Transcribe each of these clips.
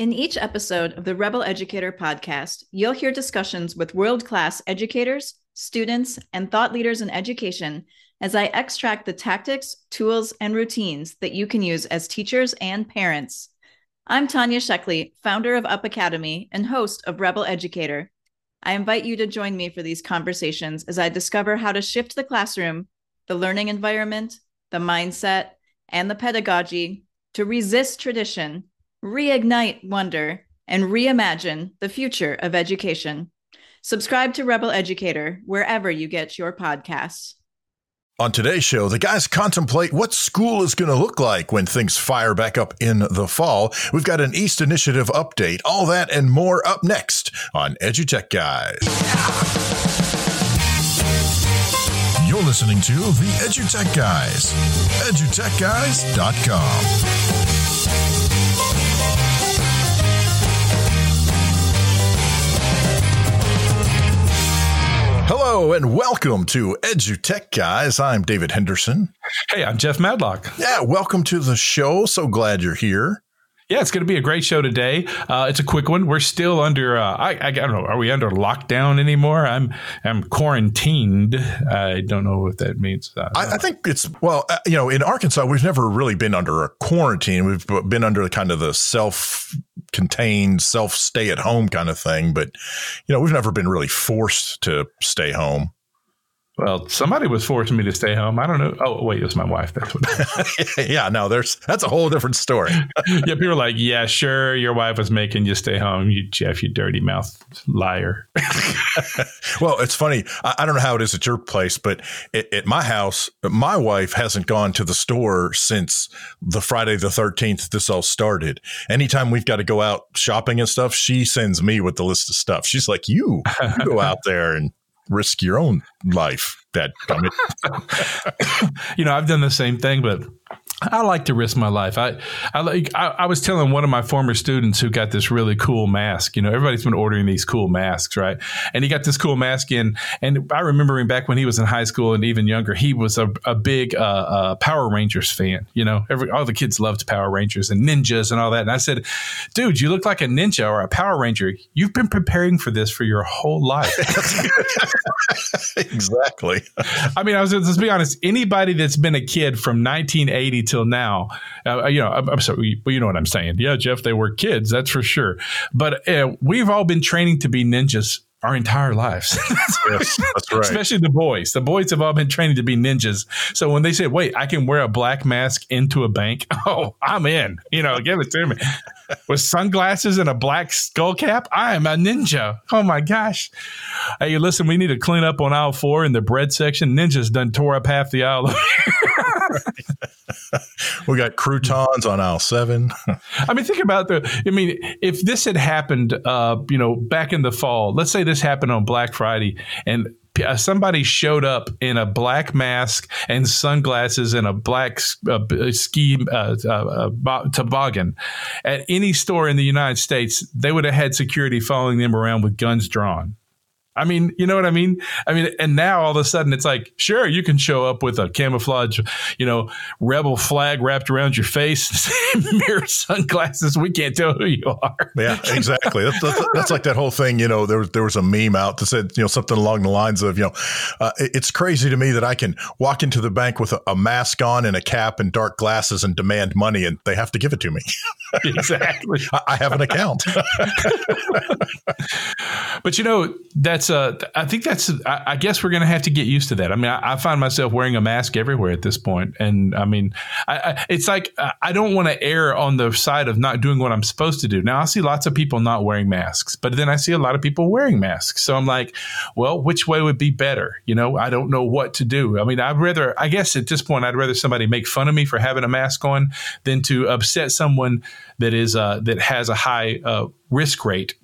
In each episode of the Rebel Educator podcast, you'll hear discussions with world class educators, students, and thought leaders in education as I extract the tactics, tools, and routines that you can use as teachers and parents. I'm Tanya Sheckley, founder of Up Academy and host of Rebel Educator. I invite you to join me for these conversations as I discover how to shift the classroom, the learning environment, the mindset, and the pedagogy to resist tradition reignite wonder, and reimagine the future of education. Subscribe to Rebel Educator wherever you get your podcasts. On today's show, the guys contemplate what school is going to look like when things fire back up in the fall. We've got an East Initiative update, all that and more up next on EduTech Guys. You're listening to the EduTech Guys, edutechguys.com. Hello and welcome to EduTech Guys. I'm David Henderson. Hey, I'm Jeff Madlock. Yeah, welcome to the show. So glad you're here. Yeah, it's going to be a great show today. Uh, it's a quick one. We're still under. Uh, I, I, don't know. Are we under lockdown anymore? I'm I'm quarantined. I don't know what that means. I, I, I think it's well. Uh, you know, in Arkansas, we've never really been under a quarantine. We've been under kind of the self contained, self stay at home kind of thing. But you know, we've never been really forced to stay home. Well, somebody was forcing me to stay home. I don't know. Oh, wait, it was my wife. That's what. yeah, no, there's that's a whole different story. yeah, people are like, yeah, sure, your wife was making you stay home. You, Jeff, you dirty mouth liar. well, it's funny. I, I, don't know how it is at your place, but it, at my house, my wife hasn't gone to the store since the Friday the 13th. This all started. Anytime we've got to go out shopping and stuff, she sends me with the list of stuff. She's like, you, you go out there and risk your own life. That you know, I've done the same thing, but I like to risk my life. I, I like. I, I, was telling one of my former students who got this really cool mask. You know, everybody's been ordering these cool masks, right? And he got this cool mask in. And I remember him back when he was in high school and even younger. He was a, a big uh, uh, Power Rangers fan. You know, every all the kids loved Power Rangers and ninjas and all that. And I said, "Dude, you look like a ninja or a Power Ranger. You've been preparing for this for your whole life." exactly. I mean, I was let's be honest. Anybody that's been a kid from 1980 till now. Uh, you know, I'm, I'm sorry, but you know what I'm saying. Yeah, Jeff, they were kids, that's for sure. But uh, we've all been training to be ninjas our entire lives. yes, that's right. Especially the boys. The boys have all been training to be ninjas. So when they say, wait, I can wear a black mask into a bank, oh, I'm in. You know, give it to me. With sunglasses and a black skull cap, I am a ninja. Oh my gosh. Hey, you listen, we need to clean up on aisle four in the bread section. Ninjas done tore up half the aisle. we got croutons on aisle seven. I mean, think about the. I mean, if this had happened, uh, you know, back in the fall, let's say this happened on Black Friday, and uh, somebody showed up in a black mask and sunglasses and a black uh, ski uh, uh, uh toboggan at any store in the United States, they would have had security following them around with guns drawn. I mean, you know what I mean? I mean, and now all of a sudden it's like, sure, you can show up with a camouflage, you know, rebel flag wrapped around your face, mirror sunglasses. We can't tell who you are. Yeah, exactly. That's, that's, that's, like that whole thing. You know, there was there was a meme out that said, you know, something along the lines of, you know, uh, it's crazy to me that I can walk into the bank with a, a mask on and a cap and dark glasses and demand money, and they have to give it to me. exactly. I, have an account. but you know, that's uh, I think that's. I, I guess we're going to have to get used to that. I mean, I, I, find myself wearing a mask everywhere at this point. point, and I mean, I, it's like I don't want to err on the side of not doing what I'm supposed to do. Now, I see lots of people not wearing masks, but then I see a lot of people wearing masks. So I'm like, well, which way would be better? You know, I don't know what to do. I mean, I'd rather. I guess at this point, I'd rather somebody make fun of me for having a mask on than to upset someone that is uh, that has a high uh, risk rate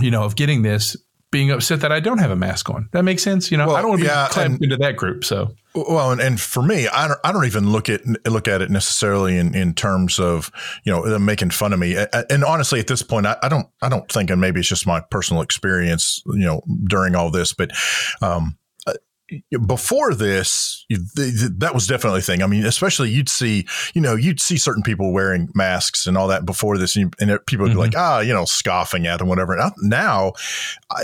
you know, of getting this being upset that I don't have a mask on. That makes sense. You know, well, I don't want to yeah, be clamped into that group. So, well, and, and for me, I don't, I don't even look at, look at it necessarily in, in terms of, you know, them making fun of me. And honestly, at this point, I, I don't, I don't think, and maybe it's just my personal experience, you know, during all this, but, um, before this, that was definitely a thing. I mean, especially you'd see, you know, you'd see certain people wearing masks and all that before this, and, people would be mm-hmm. like, ah, you know, scoffing at them, whatever. Now,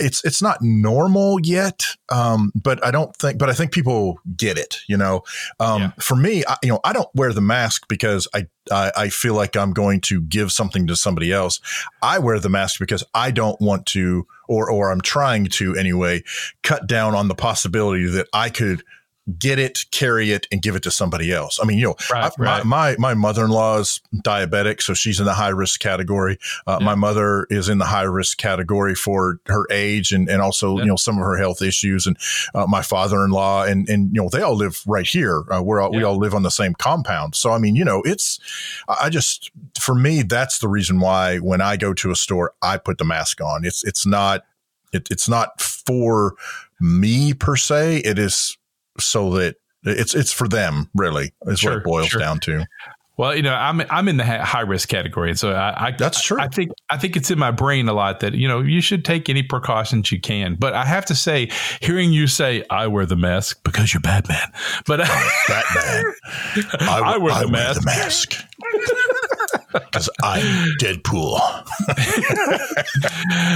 it's it's not normal yet, um, but I don't think, but I think people get it. You know, um, yeah. for me, I, you know, I don't wear the mask because I I, I feel like I'm going to give something to somebody else. I wear the mask because I don't want to, or or I'm trying to anyway, cut down on the possibility that I could get it, carry it, and give it to somebody else. I mean, you know, right, I, right. my, my, my mother in law is diabetic, so she's in the high risk category. Uh, yeah. My mother is in the high risk category for her age and and also yeah. you know some of her health issues. And uh, my father in law and and you know they all live right here. Uh, we're all, yeah. we all live on the same compound. So I mean, you know, it's I just for me that's the reason why when I go to a store I put the mask on. It's it's not it, it's not for me per se. It is so that it's it's for them really is sure, what it boils sure. down to. Well, you know, I'm I'm in the high risk category, and so I, I that's true. I think I think it's in my brain a lot that you know you should take any precautions you can. But I have to say, hearing you say I wear the mask because you're Batman, but Batman, I, I, wear, I the, wear mask. the mask because I'm Deadpool.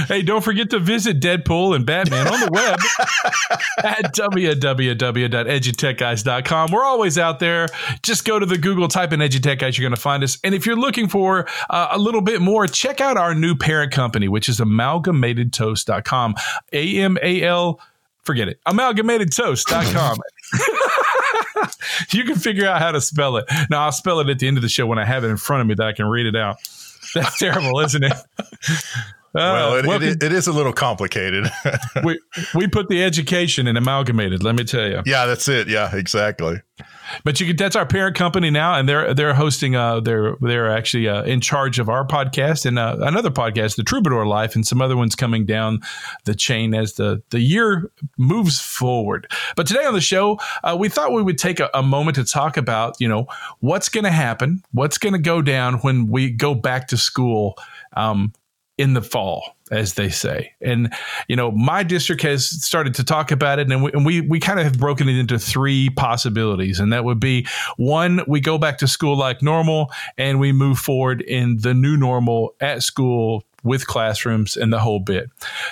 hey, don't forget to visit Deadpool and Batman on the web at www.edutechguys.com. We're always out there. Just go to the Google, type in Edutech Guys, you're going to find us. And if you're looking for uh, a little bit more, check out our new parent company, which is amalgamatedtoast.com. A M A L, forget it, amalgamatedtoast.com. you can figure out how to spell it. Now I'll spell it at the end of the show when I have it in front of me that I can read it out. That's terrible, isn't it? Uh, well, it, it, it is a little complicated. we we put the education in amalgamated. Let me tell you. Yeah, that's it. Yeah, exactly. But you can, that's our parent company now, and they're they're hosting. Uh, they're they're actually uh, in charge of our podcast and uh, another podcast, the Troubadour Life, and some other ones coming down the chain as the the year moves forward. But today on the show, uh, we thought we would take a, a moment to talk about you know what's going to happen, what's going to go down when we go back to school. Um, in the fall, as they say. And, you know, my district has started to talk about it, and we, and we, we kind of have broken it into three possibilities. And that would be one, we go back to school like normal, and we move forward in the new normal at school with classrooms and the whole bit.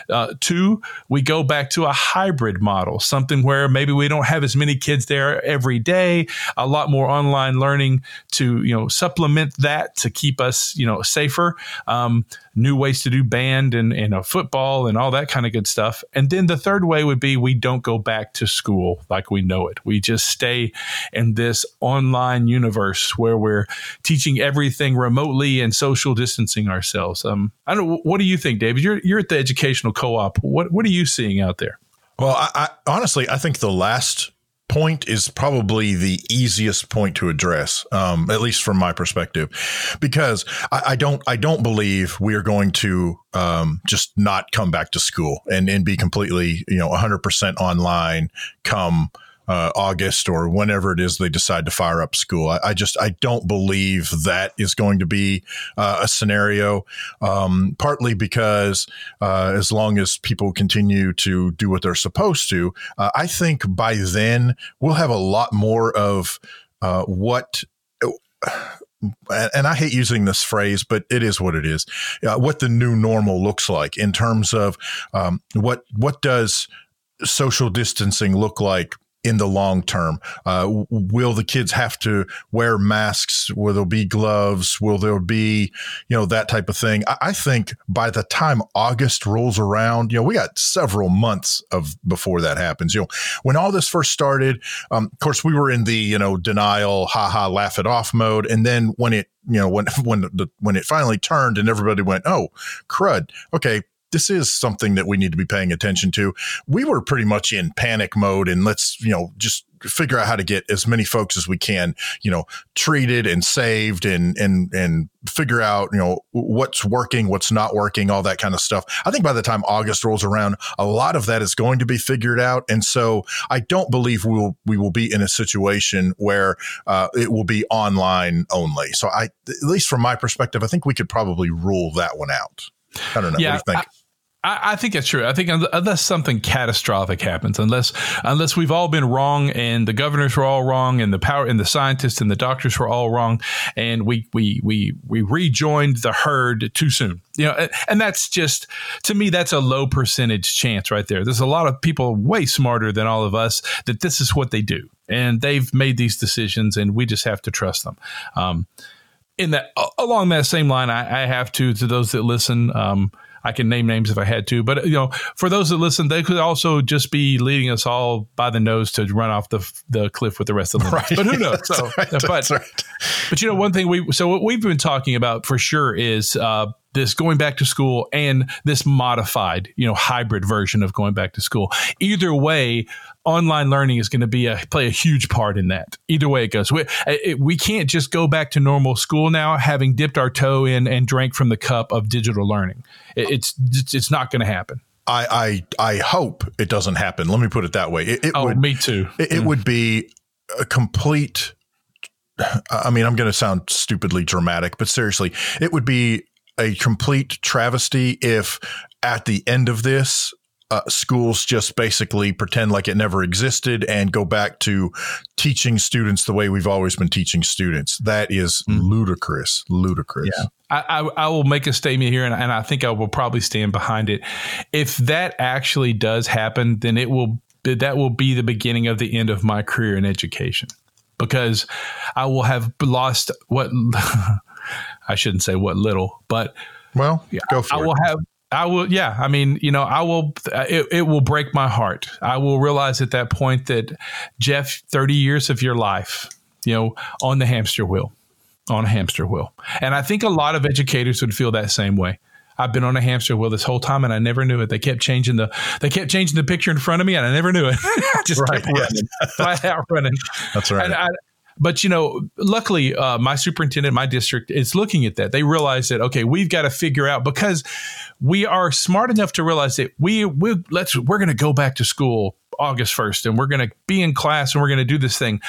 Uh, two, we go back to a hybrid model, something where maybe we don't have as many kids there every day, a lot more online learning to you know supplement that to keep us you know safer. Um, new ways to do band and, and a football and all that kind of good stuff. And then the third way would be we don't go back to school like we know it. We just stay in this online universe where we're teaching everything remotely and social distancing ourselves. Um, I don't. What do you think, David? You're you're at the educational co-op. What what are you seeing out there? Well, I, I honestly I think the last point is probably the easiest point to address, um, at least from my perspective, because I, I, don't I don't believe we are going to um, just not come back to school and and be completely you know 100 percent online come uh, August or whenever it is they decide to fire up school. I, I just I don't believe that is going to be uh, a scenario. Um, partly because uh, as long as people continue to do what they're supposed to, uh, I think by then we'll have a lot more of uh, what and I hate using this phrase, but it is what it is. Uh, what the new normal looks like in terms of um, what what does social distancing look like in the long term? Uh, will the kids have to wear masks? Will there be gloves? Will there be, you know, that type of thing? I, I, think by the time August rolls around, you know, we got several months of before that happens. You know, when all this first started, um, of course, we were in the, you know, denial, haha, laugh it off mode. And then when it, you know, when, when the, when it finally turned and everybody went, oh, crud. Okay this is something that we need to be paying attention to. We were pretty much in panic mode and let's, you know, just figure out how to get as many folks as we can, you know, treated and saved and, and, and figure out, you know, what's working, what's not working, all that kind of stuff. I think by the time August rolls around, a lot of that is going to be figured out. And so I don't believe we will, we will be in a situation where uh, it will be online only. So I, at least from my perspective, I think we could probably rule that one out. I don't know. Yeah, what do you think? I- I, I, think that's true. I think unless something catastrophic happens, unless unless we've all been wrong and the governors were all wrong and the power and the scientists and the doctors were all wrong, and we we we we rejoined the herd too soon. You know, and that's just to me that's a low percentage chance right there. There's a lot of people way smarter than all of us that this is what they do, and they've made these decisions, and we just have to trust them. Um, in that along that same line, I, I have to to those that listen. Um, I can name names if I had to, but you know, for those that listen, they could also just be leading us all by the nose to run off the the cliff with the rest of them. Right. But who knows? So, right. but right. but you know, one thing we so what we've been talking about for sure is uh, this going back to school and this modified, you know, hybrid version of going back to school. Either way, online learning is going to be a play a huge part in that. Either way it goes, we, it, we can't just go back to normal school now, having dipped our toe in and drank from the cup of digital learning. It, it's it's not going to happen. I, I I hope it doesn't happen. Let me put it that way. It, it oh, would, me too. It, it mm. would be a complete. I mean, I'm going to sound stupidly dramatic, but seriously, it would be a complete travesty if at the end of this uh, schools just basically pretend like it never existed and go back to teaching students the way we've always been teaching students. That is mm. ludicrous, ludicrous. Yeah. I, I, I, will make a statement here, and, and I think I will probably stand behind it. If that actually does happen, then it will that will be the beginning of the end of my career in education because I will have lost what I shouldn't say what little, but well, yeah, go for I it. will have I will, yeah. I mean, you know, I will, it, it will break my heart. I will realize at that point that, Jeff, 30 years of your life, you know, on the hamster wheel, on a hamster wheel. And I think a lot of educators would feel that same way. I've been on a hamster wheel this whole time and I never knew it. They kept changing the they kept changing the picture in front of me and I never knew it. just right, kept running, flat out running. That's right. And I, but you know, luckily, uh, my superintendent, my district is looking at that. They realize that okay, we've got to figure out because we are smart enough to realize that we we let's we're going to go back to school August first, and we're going to be in class and we're going to do this thing.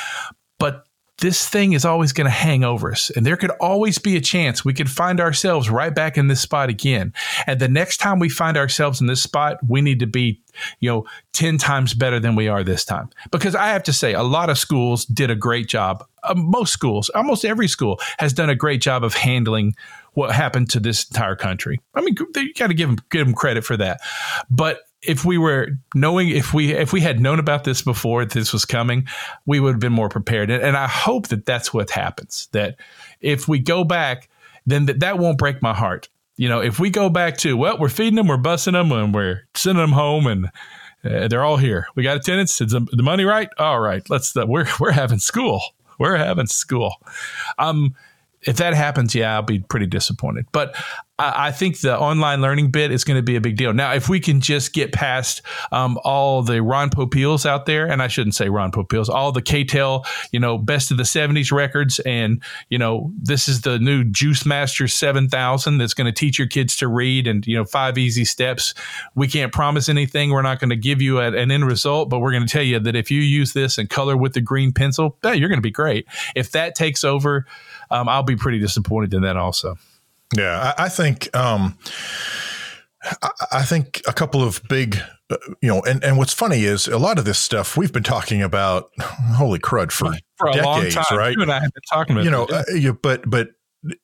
But this thing is always going to hang over us. And there could always be a chance we could find ourselves right back in this spot again. And the next time we find ourselves in this spot, we need to be, you know, 10 times better than we are this time. Because I have to say, a lot of schools did a great job. Uh, most schools, almost every school has done a great job of handling what happened to this entire country. I mean, you got to give them, give them credit for that. But if we were knowing if we if we had known about this before this was coming we would have been more prepared. And, and i hope that that's what happens that if we go back then that, that won't break my heart. You know if we go back to well we're feeding them we're busing them and we're sending them home and uh, they're all here. We got attendance. Is the money right? All right. Let's uh, we're we're having school. We're having school. Um if that happens, yeah, I'll be pretty disappointed. But I, think the online learning bit is going to be a big deal. Now, if we can just get past um, all the Ron Popeils out there, and I shouldn't say Ron Popeils, all the K-tel, you know, best of the 70s records, and, you know, this is the new Juice Master 7000 that's going to teach your kids to read and, you know, five easy steps. We can't promise anything. We're not going to give you an end result, but we're going to tell you that if you use this and color with the green pencil, yeah, you're going to be great. If that takes over, um, I'll be pretty disappointed in that also. Yeah, I, I think um, I, I, think a couple of big, uh, you know, and, and what's funny is a lot of this stuff we've been talking about. Holy crud, for, for a decades, long time. right? You and I have been talking about, you know, uh, but but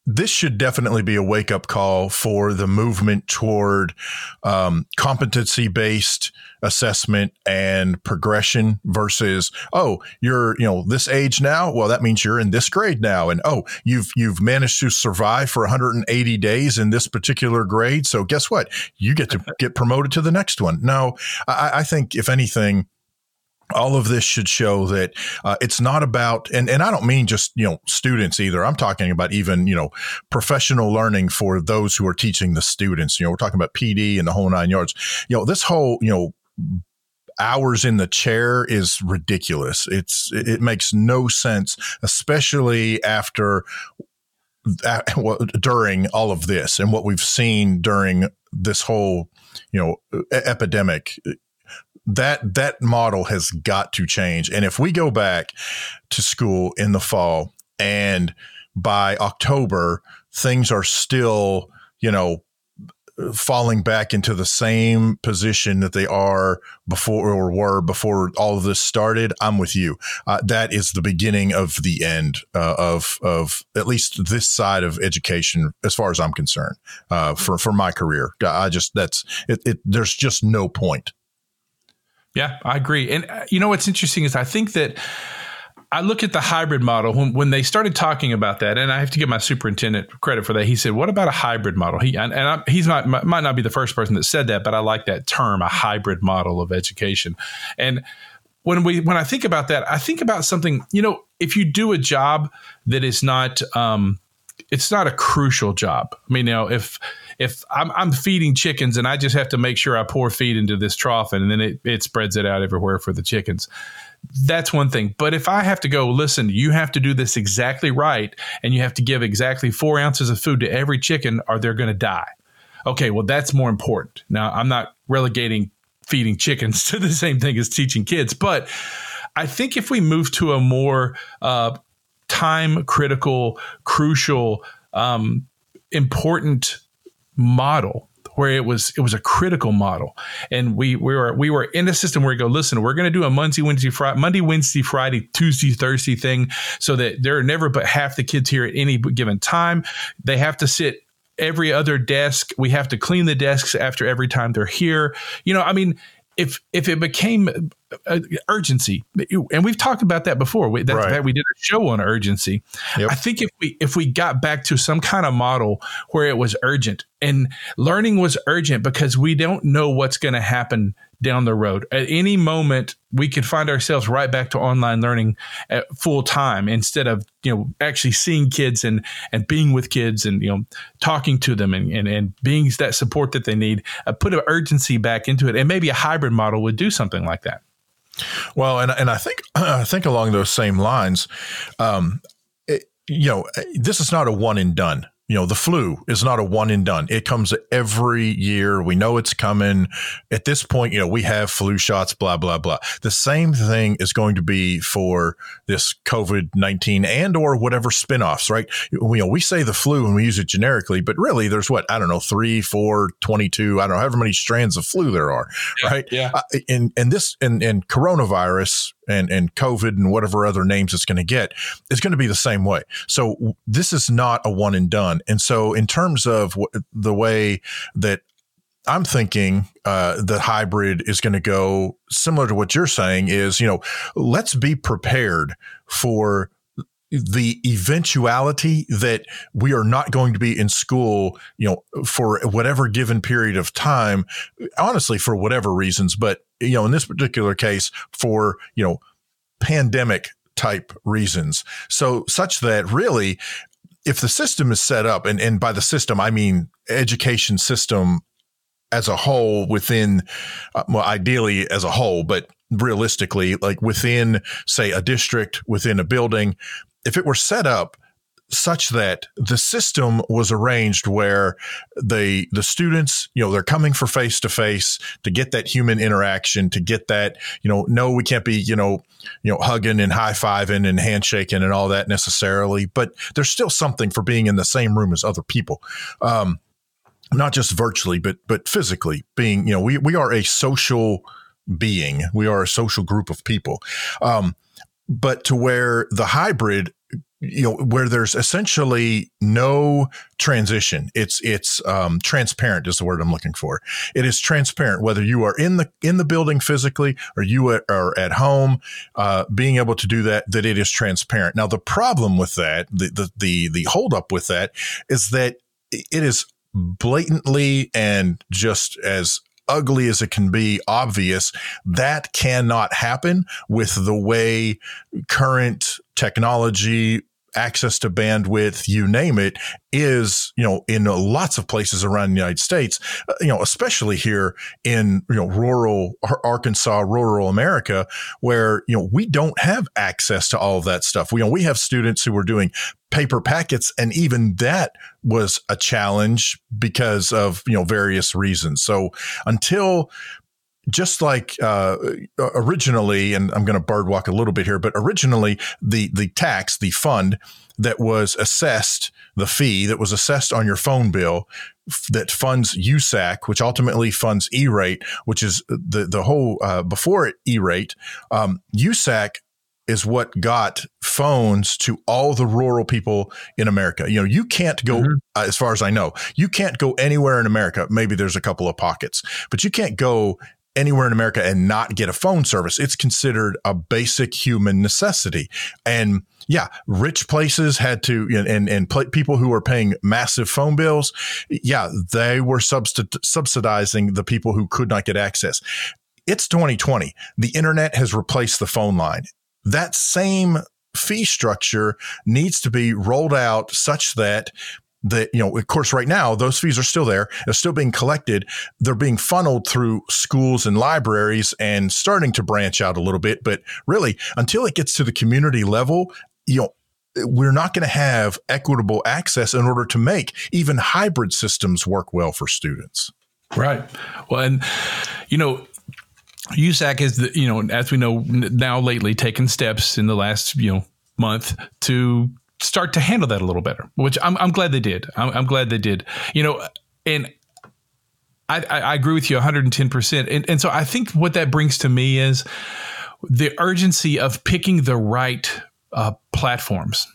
this should definitely be a wake up call for the movement toward um, competency based assessment and progression versus oh you're you know this age now? Well that means you're in this grade now. And oh you've you've managed to survive for 180 days in this particular grade. So guess what? You get to get promoted to the next one. No I, I think if anything all of this should show that uh, it's not about and, and i don't mean just you know students either. I'm talking about even you know professional learning for those who are teaching the students. You know we're talking about pd and the whole nine yards. You know this whole you know hours in the chair is ridiculous. It's it makes no sense especially after during all of this and what we've seen during this whole you know epidemic that that model has got to change. And if we go back to school in the fall and by October things are still, you know, falling back into the same position that they are before or were before all of this started, I'm with you. Uh, that is the beginning of the end uh, of of at least this side of education, as far as I'm concerned. Uh, for for my career, I just that's it, it. There's just no point. Yeah, I agree. And uh, you know what's interesting is I think that I look at the hybrid model when, when they started talking about that, and I have to give my superintendent credit for that. He said, "What about a hybrid model?" He and, and I, he's not might not be the first person that said that, but I like that term, a hybrid model of education. And when we when I think about that, I think about something. You know, if you do a job that is not, um, it's not a crucial job. I mean, you if if I'm, I'm, feeding chickens and I just have to make sure I pour feed into this trough and then it, it spreads it out everywhere for the chickens that's one thing. But if I have to go, listen, you have to do this exactly right, and you have to give exactly four ounces of food to every chicken, or they're going to die. Okay, well, that's more important. Now, I'm not relegating feeding chickens to the same thing as teaching kids, but I think if we move to a more uh, time critical, crucial, um, important model where it was it was a critical model, and we we were we were in a system where we go, listen, we're going to do a Monday, Wednesday, Friday, Monday, Wednesday, Friday, Tuesday, Thursday thing, so that there are never but half the kids here at any given time. They have to sit every other desk. We have to clean the desks after every time they're here. You know, I mean, if if it became uh, urgency, and we've talked about that before. We, that's right. fact we did a show on urgency. Yep. I think if we if we got back to some kind of model where it was urgent and learning was urgent because we don't know what's going to happen down the road. At any moment, we could find ourselves right back to online learning at full time instead of you know actually seeing kids and and being with kids and you know talking to them and and, and being that support that they need. Uh, put an urgency back into it, and maybe a hybrid model would do something like that. Well, and and I think I think along those same lines, um, it, you know, this is not a one and done you know, the flu is not a one and done. It comes every year. We know it's coming. At this point, you know, we have flu shots, blah, blah, blah. The same thing is going to be for this COVID 19 and or whatever spinoffs, right? You know, we say the flu and we use it generically, but really there's what, I don't know, three, four, 22, I don't know, however many strands of flu there are, yeah, right? Yeah. Uh, and, and this, and, and coronavirus, and, and COVID and whatever other names it's going to get is going to be the same way. So this is not a one and done. And so in terms of w- the way that I'm thinking uh, the hybrid is going to go similar to what you're saying is, you know, let's be prepared for the eventuality that we are not going to be in school, you know, for whatever given period of time, honestly, for whatever reasons, but you know, in this particular case for, you know, pandemic type reasons. So such that really, if the system is set up, and, and by the system, I mean education system as a whole within, uh, well, ideally as a whole, but realistically, like within, say, a district, within a building, if it were set up such that the system was arranged where the the students you know they're coming for face to face to get that human interaction to get that you know no we can't be you know you know hugging and high-fiving and handshaking and all that necessarily but there's still something for being in the same room as other people. Um not just virtually but but physically being you know we we are a social being. We are a social group of people. Um but to where the hybrid you know where there's essentially no transition. It's it's um, transparent is the word i'm looking for. It is transparent whether you are in the in the building physically or you are at home uh, being able to do that that it is transparent. Now the problem with that the the the, the hold up with that is that it is blatantly and just as ugly as it can be obvious that cannot happen with the way current technology access to bandwidth, you name it, is, you know, in lots of places around the United States, uh, you know, especially here in, you know, rural Arkansas, rural America, where, you know, we don't have access to all of that stuff. We, you know, we have students who are doing paper packets and even that was a challenge because of, you know, various reasons. So until just like uh, originally, and I'm going to birdwalk a little bit here, but originally the the tax, the fund that was assessed, the fee that was assessed on your phone bill that funds USAC, which ultimately funds E-rate, which is the the whole uh, before E-rate. Um, USAC is what got phones to all the rural people in America. You know, you can't go, mm-hmm. uh, as far as I know, you can't go anywhere in America. Maybe there's a couple of pockets, but you can't go anywhere in America and not get a phone service. It's considered a basic human necessity. And yeah, rich places had to, and, and pl- people who were paying massive phone bills, yeah, they were subsidizing the people who could not get access. It's 2020. The internet has replaced the phone line that same fee structure needs to be rolled out such that that you know of course right now those fees are still there. They're still being collected. They're being funneled through schools and libraries and starting to branch out a little bit. But really until it gets to the community level you know we're not going to have equitable access in order to make even hybrid systems work well for students. Right. Well and you know USAC is the, you know, as we know now lately, taken steps in the last, you know, month to start to handle that a little better, which I'm, I'm glad they did. I'm, I'm glad they did, you know, and I, I agree with you 110%. And, and so I think what that brings to me is the urgency of picking the right uh, platforms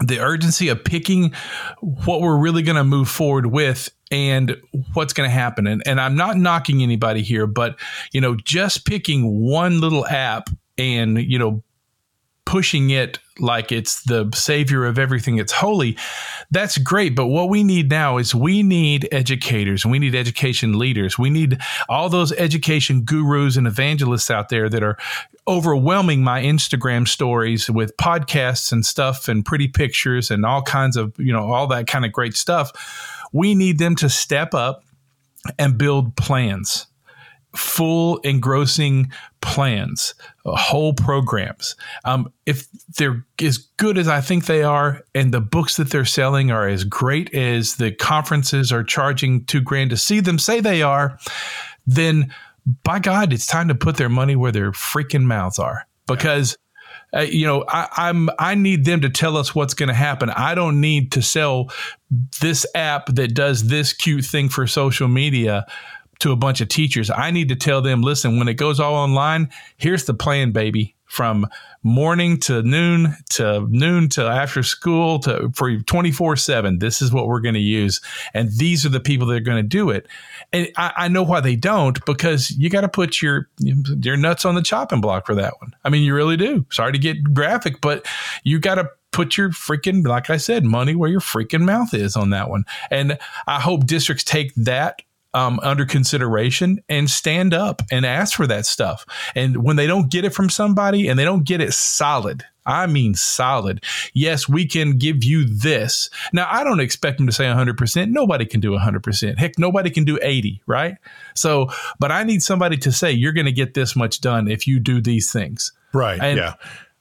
the urgency of picking what we're really going to move forward with and what's going to happen. And, and I'm not knocking anybody here, but you know, just picking one little app and you know pushing it like it's the savior of everything it's holy that's great. But what we need now is we need educators. We need education leaders. We need all those education gurus and evangelists out there that are overwhelming my instagram stories with podcasts and stuff and pretty pictures and all kinds of you know all that kind of great stuff. We need them to step up and build plans full engrossing plans, uh, whole programs. Um, if they're as good as I think they are, and the books that they're selling are as great as the conferences are charging two grand to see them say they are, then by God, it's time to put their money where their freaking mouths are because. Uh, you know, I, I'm I need them to tell us what's going to happen. I don't need to sell this app that does this cute thing for social media to a bunch of teachers. I need to tell them, listen, when it goes all online, here's the plan, baby. From morning to noon to noon to after school to for 24 7 this is what we're going to use. And these are the people that are going to do it. And I, I know why they don't because you got to put your your nuts on the chopping block for that one. I mean you really do. Sorry to get graphic but you got to put your freaking like i said money where your freaking mouth is on that one. And i hope districts take that um, under consideration and stand up and ask for that stuff. And when they don't get it from somebody and they don't get it solid, I mean solid. Yes, we can give you this. Now, I don't expect them to say 100%. Nobody can do 100%. Heck, nobody can do 80, right? So, but I need somebody to say, you're going to get this much done if you do these things. Right. And, yeah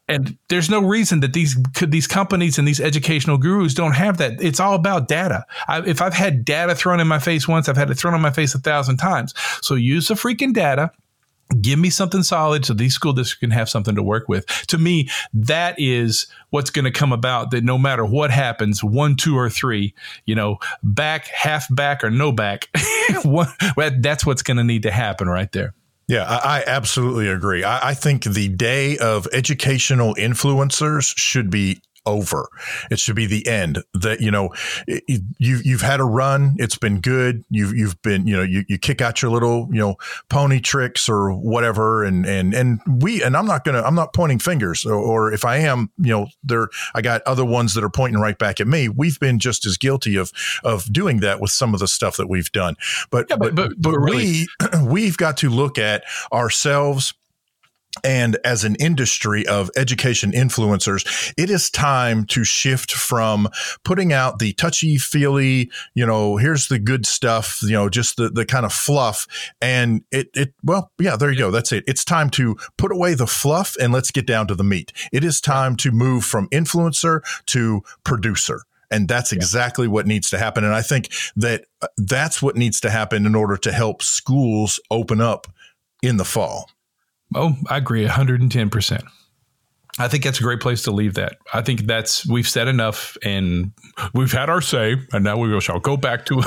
and there's no reason that these these companies and these educational gurus don't have that. It's all about data. I, if I've had data thrown in my face once, I've had it thrown in my face a thousand times. So use the freaking data. Give me something solid so these school districts can have something to work with. To me, that is what's going to come about that no matter what happens, one, two, or three, you know, back, half back, or no back, that's what's going to need to happen right there. Yeah, I, I absolutely agree. I, I, think the day of educational influencers should be over. It should be the end. That you know, you you've had a run. It's been good. You've you've been you know you, you kick out your little you know pony tricks or whatever. And and and we and I'm not gonna I'm not pointing fingers or, or if I am you know there I got other ones that are pointing right back at me. We've been just as guilty of of doing that with some of the stuff that we've done. But yeah, but, but, but, but really, we we've got to look at ourselves and as an industry of education influencers, it is time to shift from putting out the touchy feely, you know, here's the good stuff, you know, just the, the kind of fluff. And it, it, well, yeah, there you go. That's it. It's time to put away the fluff and let's get down to the meat. It is time to move from influencer to producer. And that's exactly yeah. what needs to happen. And I think that uh, that's what needs to happen in order to help schools open up in the fall. Oh, I agree 110%. I think that's a great place to leave that. I think that's we've said enough, and we've had our say, and now we shall go back to.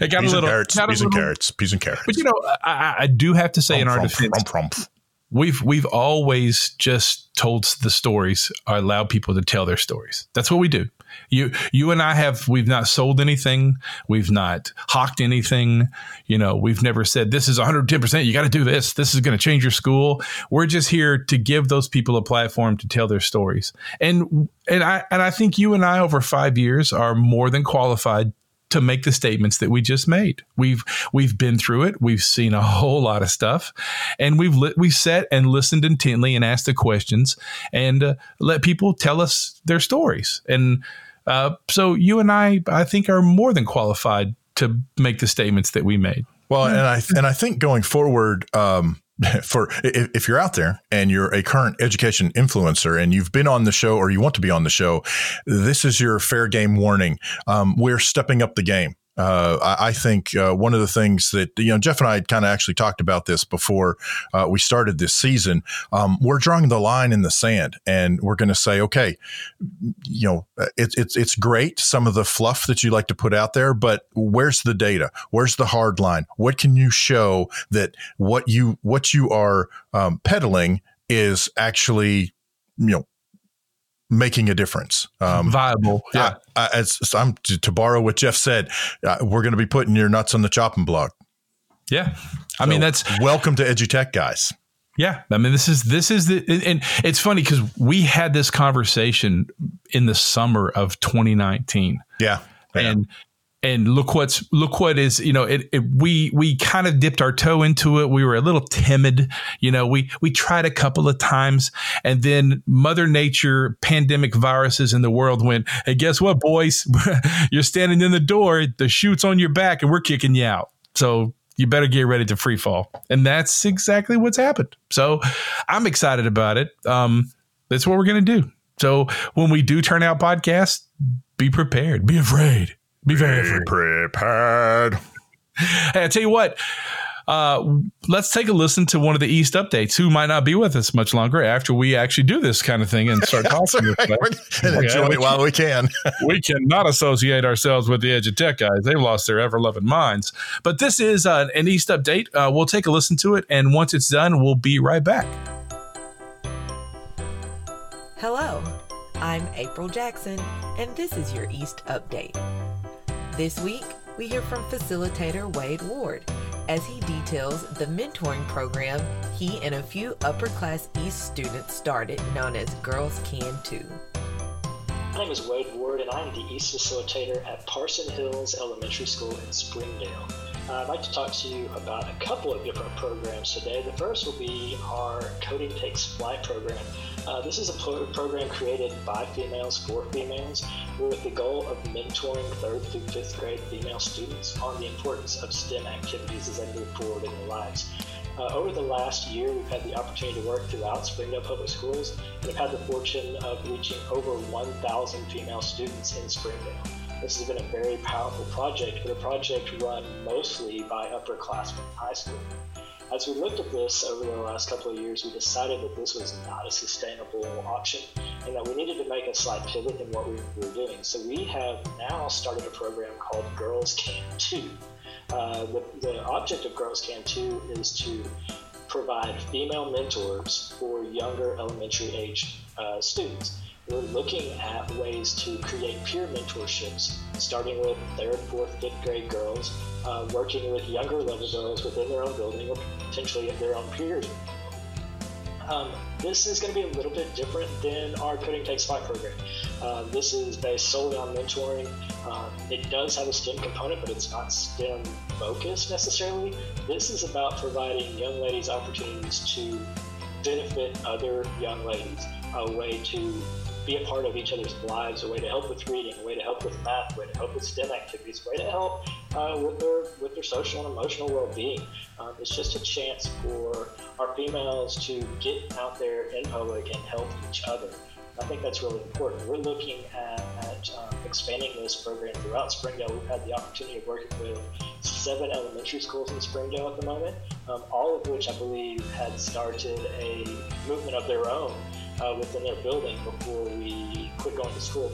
it got peas a little and carrots, peas and carrots, peas and carrots. But you know, I, I do have to say in our defense, we've we've always just told the stories, or allowed people to tell their stories. That's what we do. You you and I have we've not sold anything, we've not hawked anything, you know, we've never said this is 110%, you got to do this. This is going to change your school. We're just here to give those people a platform to tell their stories. And and I and I think you and I over 5 years are more than qualified to make the statements that we just made. We've we've been through it. We've seen a whole lot of stuff, and we've li- we sat and listened intently and asked the questions and uh, let people tell us their stories. And uh, so you and I, I think, are more than qualified to make the statements that we made. Well, and I and I think going forward, um, for if you're out there and you're a current education influencer and you've been on the show or you want to be on the show, this is your fair game warning. Um, we're stepping up the game. Uh, I, I, think uh, one of the things that you know Jeff and I had kind of actually talked about this before uh, we started this season. Um, we're drawing the line in the sand, and we're going to say, okay, you know, it's it's it's great some of the fluff that you like to put out there, but where's the data? Where's the hard line? What can you show that what you what you are um, peddling is actually you know making a difference. Um, Viable. Yeah. I, I, as I'm to, to, borrow what Jeff said, uh, we're going to be putting your nuts on the chopping block. Yeah. I so mean, that's welcome to EduTech guys. Yeah. I mean, this is, this is the, and it's funny because we had this conversation in the summer of 2019. Yeah. yeah. And and look what's look what is you know it, it, we we kind of dipped our toe into it. We were a little timid you know we we tried a couple of times and then mother nature pandemic viruses in the world went hey guess what boys? You're standing in the door the chute's on your back and we're kicking you out. So you better get ready to free fall. And that's exactly what's happened. So i'm excited about it. Um that's what we're gonna do. So when we do turn out podcasts be prepared be afraid be very prepared. Hey, I tell you what. Uh, let's take a listen to one of the East updates. Who might not be with us much longer after we actually do this kind of thing and start talking. right. and enjoy it while we can. we cannot associate ourselves with the EduTech guys. They've lost their ever loving minds. But this is uh, an East update. Uh, we'll take a listen to it, and once it's done, we'll be right back. Hello, I'm April Jackson, and this is your East update. This week, we hear from facilitator Wade Ward as he details the mentoring program he and a few upper class East students started, known as Girls Can Too. My name is Wade Ward, and I'm the East facilitator at Parson Hills Elementary School in Springdale. Uh, I'd like to talk to you about a couple of different programs today. The first will be our Coding Takes Flight program. Uh, this is a pro- program created by females for females with the goal of mentoring third through fifth grade female students on the importance of STEM activities as they move forward in their lives. Uh, over the last year, we've had the opportunity to work throughout Springdale Public Schools and have had the fortune of reaching over 1,000 female students in Springdale. This has been a very powerful project, but a project run mostly by upperclassmen in high school. As we looked at this over the last couple of years, we decided that this was not a sustainable option and that we needed to make a slight pivot in what we were doing. So we have now started a program called Girls Can Too. Uh, the, the object of Girls Can Too is to provide female mentors for younger elementary age uh, students we're looking at ways to create peer mentorships, starting with third, fourth, fifth grade girls, uh, working with younger level girls within their own building or potentially in their own peers. Um, this is going to be a little bit different than our Coding Takes Flight program. Uh, this is based solely on mentoring. Um, it does have a STEM component, but it's not STEM focused necessarily. This is about providing young ladies opportunities to benefit other young ladies, a way to be a part of each other's lives, a way to help with reading, a way to help with math, a way to help with STEM activities, a way to help uh, with their with their social and emotional well-being. Um, it's just a chance for our females to get out there in public and help each other. I think that's really important. We're looking at, at um, expanding this program throughout Springdale. We've had the opportunity of working with seven elementary schools in Springdale at the moment, um, all of which I believe had started a movement of their own uh, within their building before we quit going to school.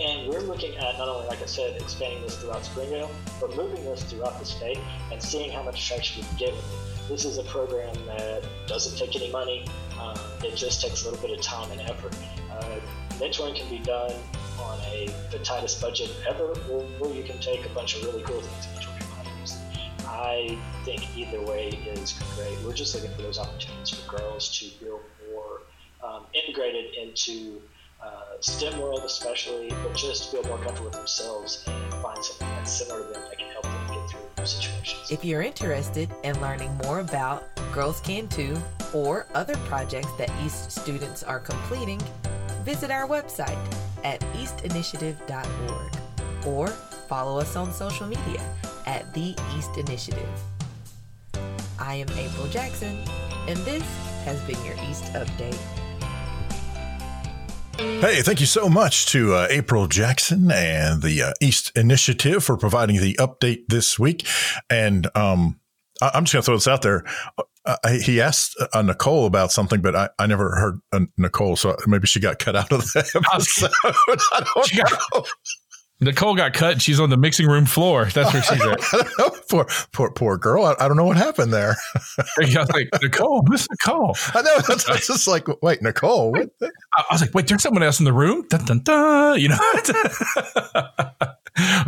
And we're looking at not only, like I said, expanding this throughout Springdale, but moving this throughout the state and seeing how much traction we can get with it. This is a program that doesn't take any money. Um, it just takes a little bit of time and effort. Uh, mentoring can be done on a the tightest budget ever, or, or you can take a bunch of really cool things and mentor your clients. I think either way is great. We're just looking for those opportunities for girls to more um, integrated into uh, STEM world, especially, but just feel more comfortable with themselves and find something that's similar to them that can help them get through situations. If you're interested in learning more about Girls Can Too or other projects that East students are completing, visit our website at eastinitiative.org or follow us on social media at The East Initiative. I am April Jackson, and this has been your East Update. Hey, thank you so much to uh, April Jackson and the uh, East Initiative for providing the update this week. And um, I- am just going to throw this out there. Uh, he asked uh, Nicole about something, but I, I never heard uh, Nicole, so maybe she got cut out of the episode. I don't know. Nicole got cut. She's on the mixing room floor. That's where she's at. poor, poor, poor girl. I, I, don't know what happened there. I was like, Nicole, who's Nicole? I know. That's, that's just like, wait, Nicole. What? I was like, wait, there's someone else in the room. Dun, dun, dun, you know.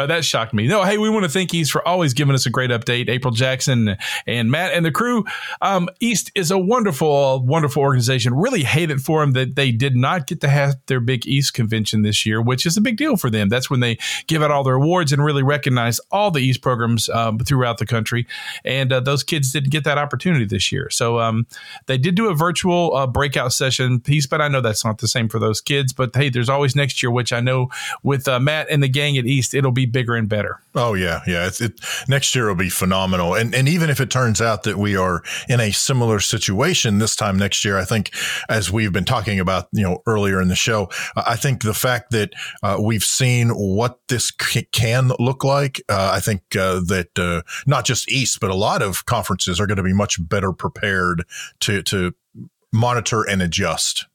that shocked me. No, hey, we want to thank East for always giving us a great update. April Jackson and Matt and the crew. Um, East is a wonderful, wonderful organization. Really hate it for them that they did not get to have their big East convention this year, which is a big deal for them. That's when they give out all their awards and really recognize all the East programs um, throughout the country. And uh, those kids didn't get that opportunity this year. So um, they did do a virtual uh, breakout session piece, but I know that's not the same for those kids. But hey, there's always next year, which I know with uh, Matt and the gang at East, it'll be bigger and better. Oh yeah, yeah. It's, it next year will be phenomenal, and and even if it turns out that we are in a similar situation this time next year, I think as we've been talking about, you know, earlier in the show, I think the fact that uh, we've seen what this c- can look like, uh, I think uh, that uh, not just East, but a lot of conferences are going to be much better prepared to to monitor and adjust.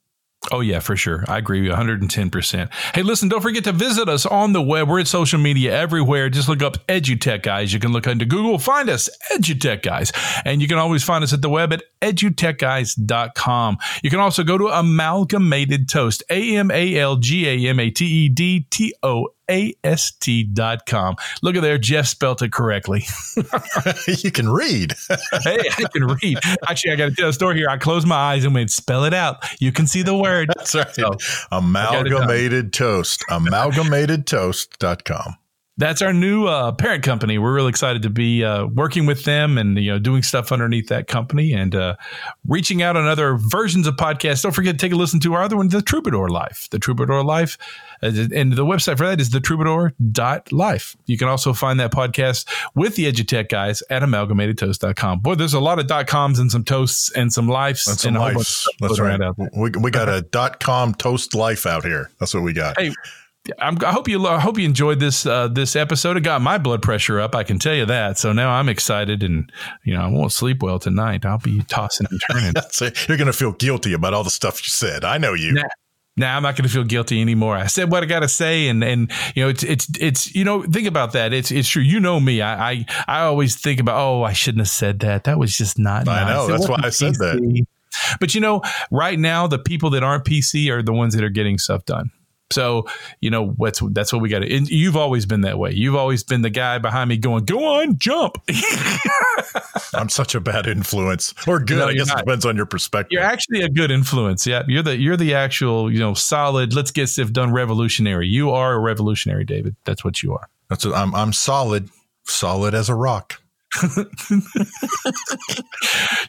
Oh, yeah, for sure. I agree with 110%. Hey, listen, don't forget to visit us on the web. We're at social media everywhere. Just look up EduTech Guys. You can look into Google, find us, EduTech Guys. And you can always find us at the web at edutechguys.com. You can also go to Amalgamated Toast, A M A L G A M A T E D T O AST.com. Look at there. Jeff spelt it correctly. you can read. hey, I can read. Actually, I got to tell a story here. I closed my eyes and went, spell it out. You can see the word. That's right. So, Amalgamated Toast. Amalgamatedtoast.com that's our new uh, parent company. We're really excited to be uh, working with them and you know doing stuff underneath that company and uh, reaching out on other versions of podcasts. Don't forget to take a listen to our other one, The Troubadour Life. The Troubadour Life, uh, and the website for that is thetroubadour.life. You can also find that podcast with the EduTech guys at amalgamatedtoast.com. Boy, there's a lot of dot coms and some toasts and some lives. and some lives. That's right. We, we got a dot com toast life out here. That's what we got. Hey, I'm, i hope you I hope you enjoyed this uh, this episode. It got my blood pressure up. I can tell you that. So now I'm excited, and you know I won't sleep well tonight. I'll be tossing and turning. You're going to feel guilty about all the stuff you said. I know you. Nah, nah I'm not going to feel guilty anymore. I said what I got to say, and and you know it's it's it's you know think about that. It's it's true. You know me. I I, I always think about oh I shouldn't have said that. That was just not. I nice. know. That's why I said PC. that. But you know, right now the people that aren't PC are the ones that are getting stuff done. So, you know, that's that's what we got to. You've always been that way. You've always been the guy behind me going, "Go on, jump." I'm such a bad influence, or good. No, I guess not. it depends on your perspective. You're actually a good influence. Yeah, you're the you're the actual, you know, solid. Let's get stuff done. Revolutionary. You are a revolutionary, David. That's what you are. That's what I'm. I'm solid, solid as a rock.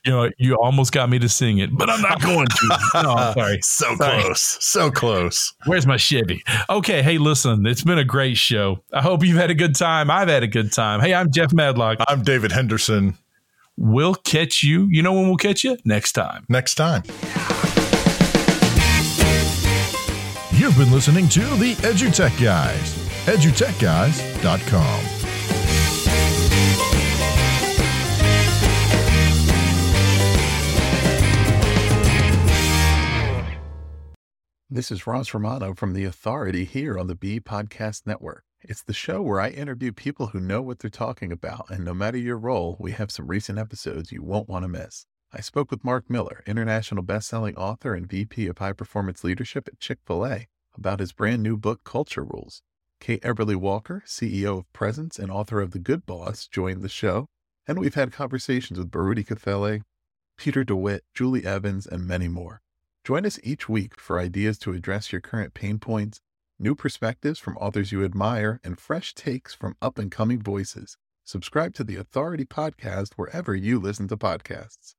you know, you almost got me to sing it, but I'm not going to. No, I'm sorry. so sorry. close. So close. Where's my Chevy? Okay. Hey, listen, it's been a great show. I hope you've had a good time. I've had a good time. Hey, I'm Jeff Madlock. I'm David Henderson. We'll catch you. You know when we'll catch you? Next time. Next time. You've been listening to the EduTech Guys, edutechguys.com. This is Ross Romano from The Authority here on the B Podcast Network. It's the show where I interview people who know what they're talking about, and no matter your role, we have some recent episodes you won't want to miss. I spoke with Mark Miller, international best-selling author and VP of High Performance Leadership at Chick-fil-A, about his brand new book Culture Rules. Kate Eberle Walker, CEO of Presence and author of The Good Boss, joined the show, and we've had conversations with Baruti Kafele, Peter DeWitt, Julie Evans, and many more. Join us each week for ideas to address your current pain points, new perspectives from authors you admire, and fresh takes from up and coming voices. Subscribe to the Authority Podcast wherever you listen to podcasts.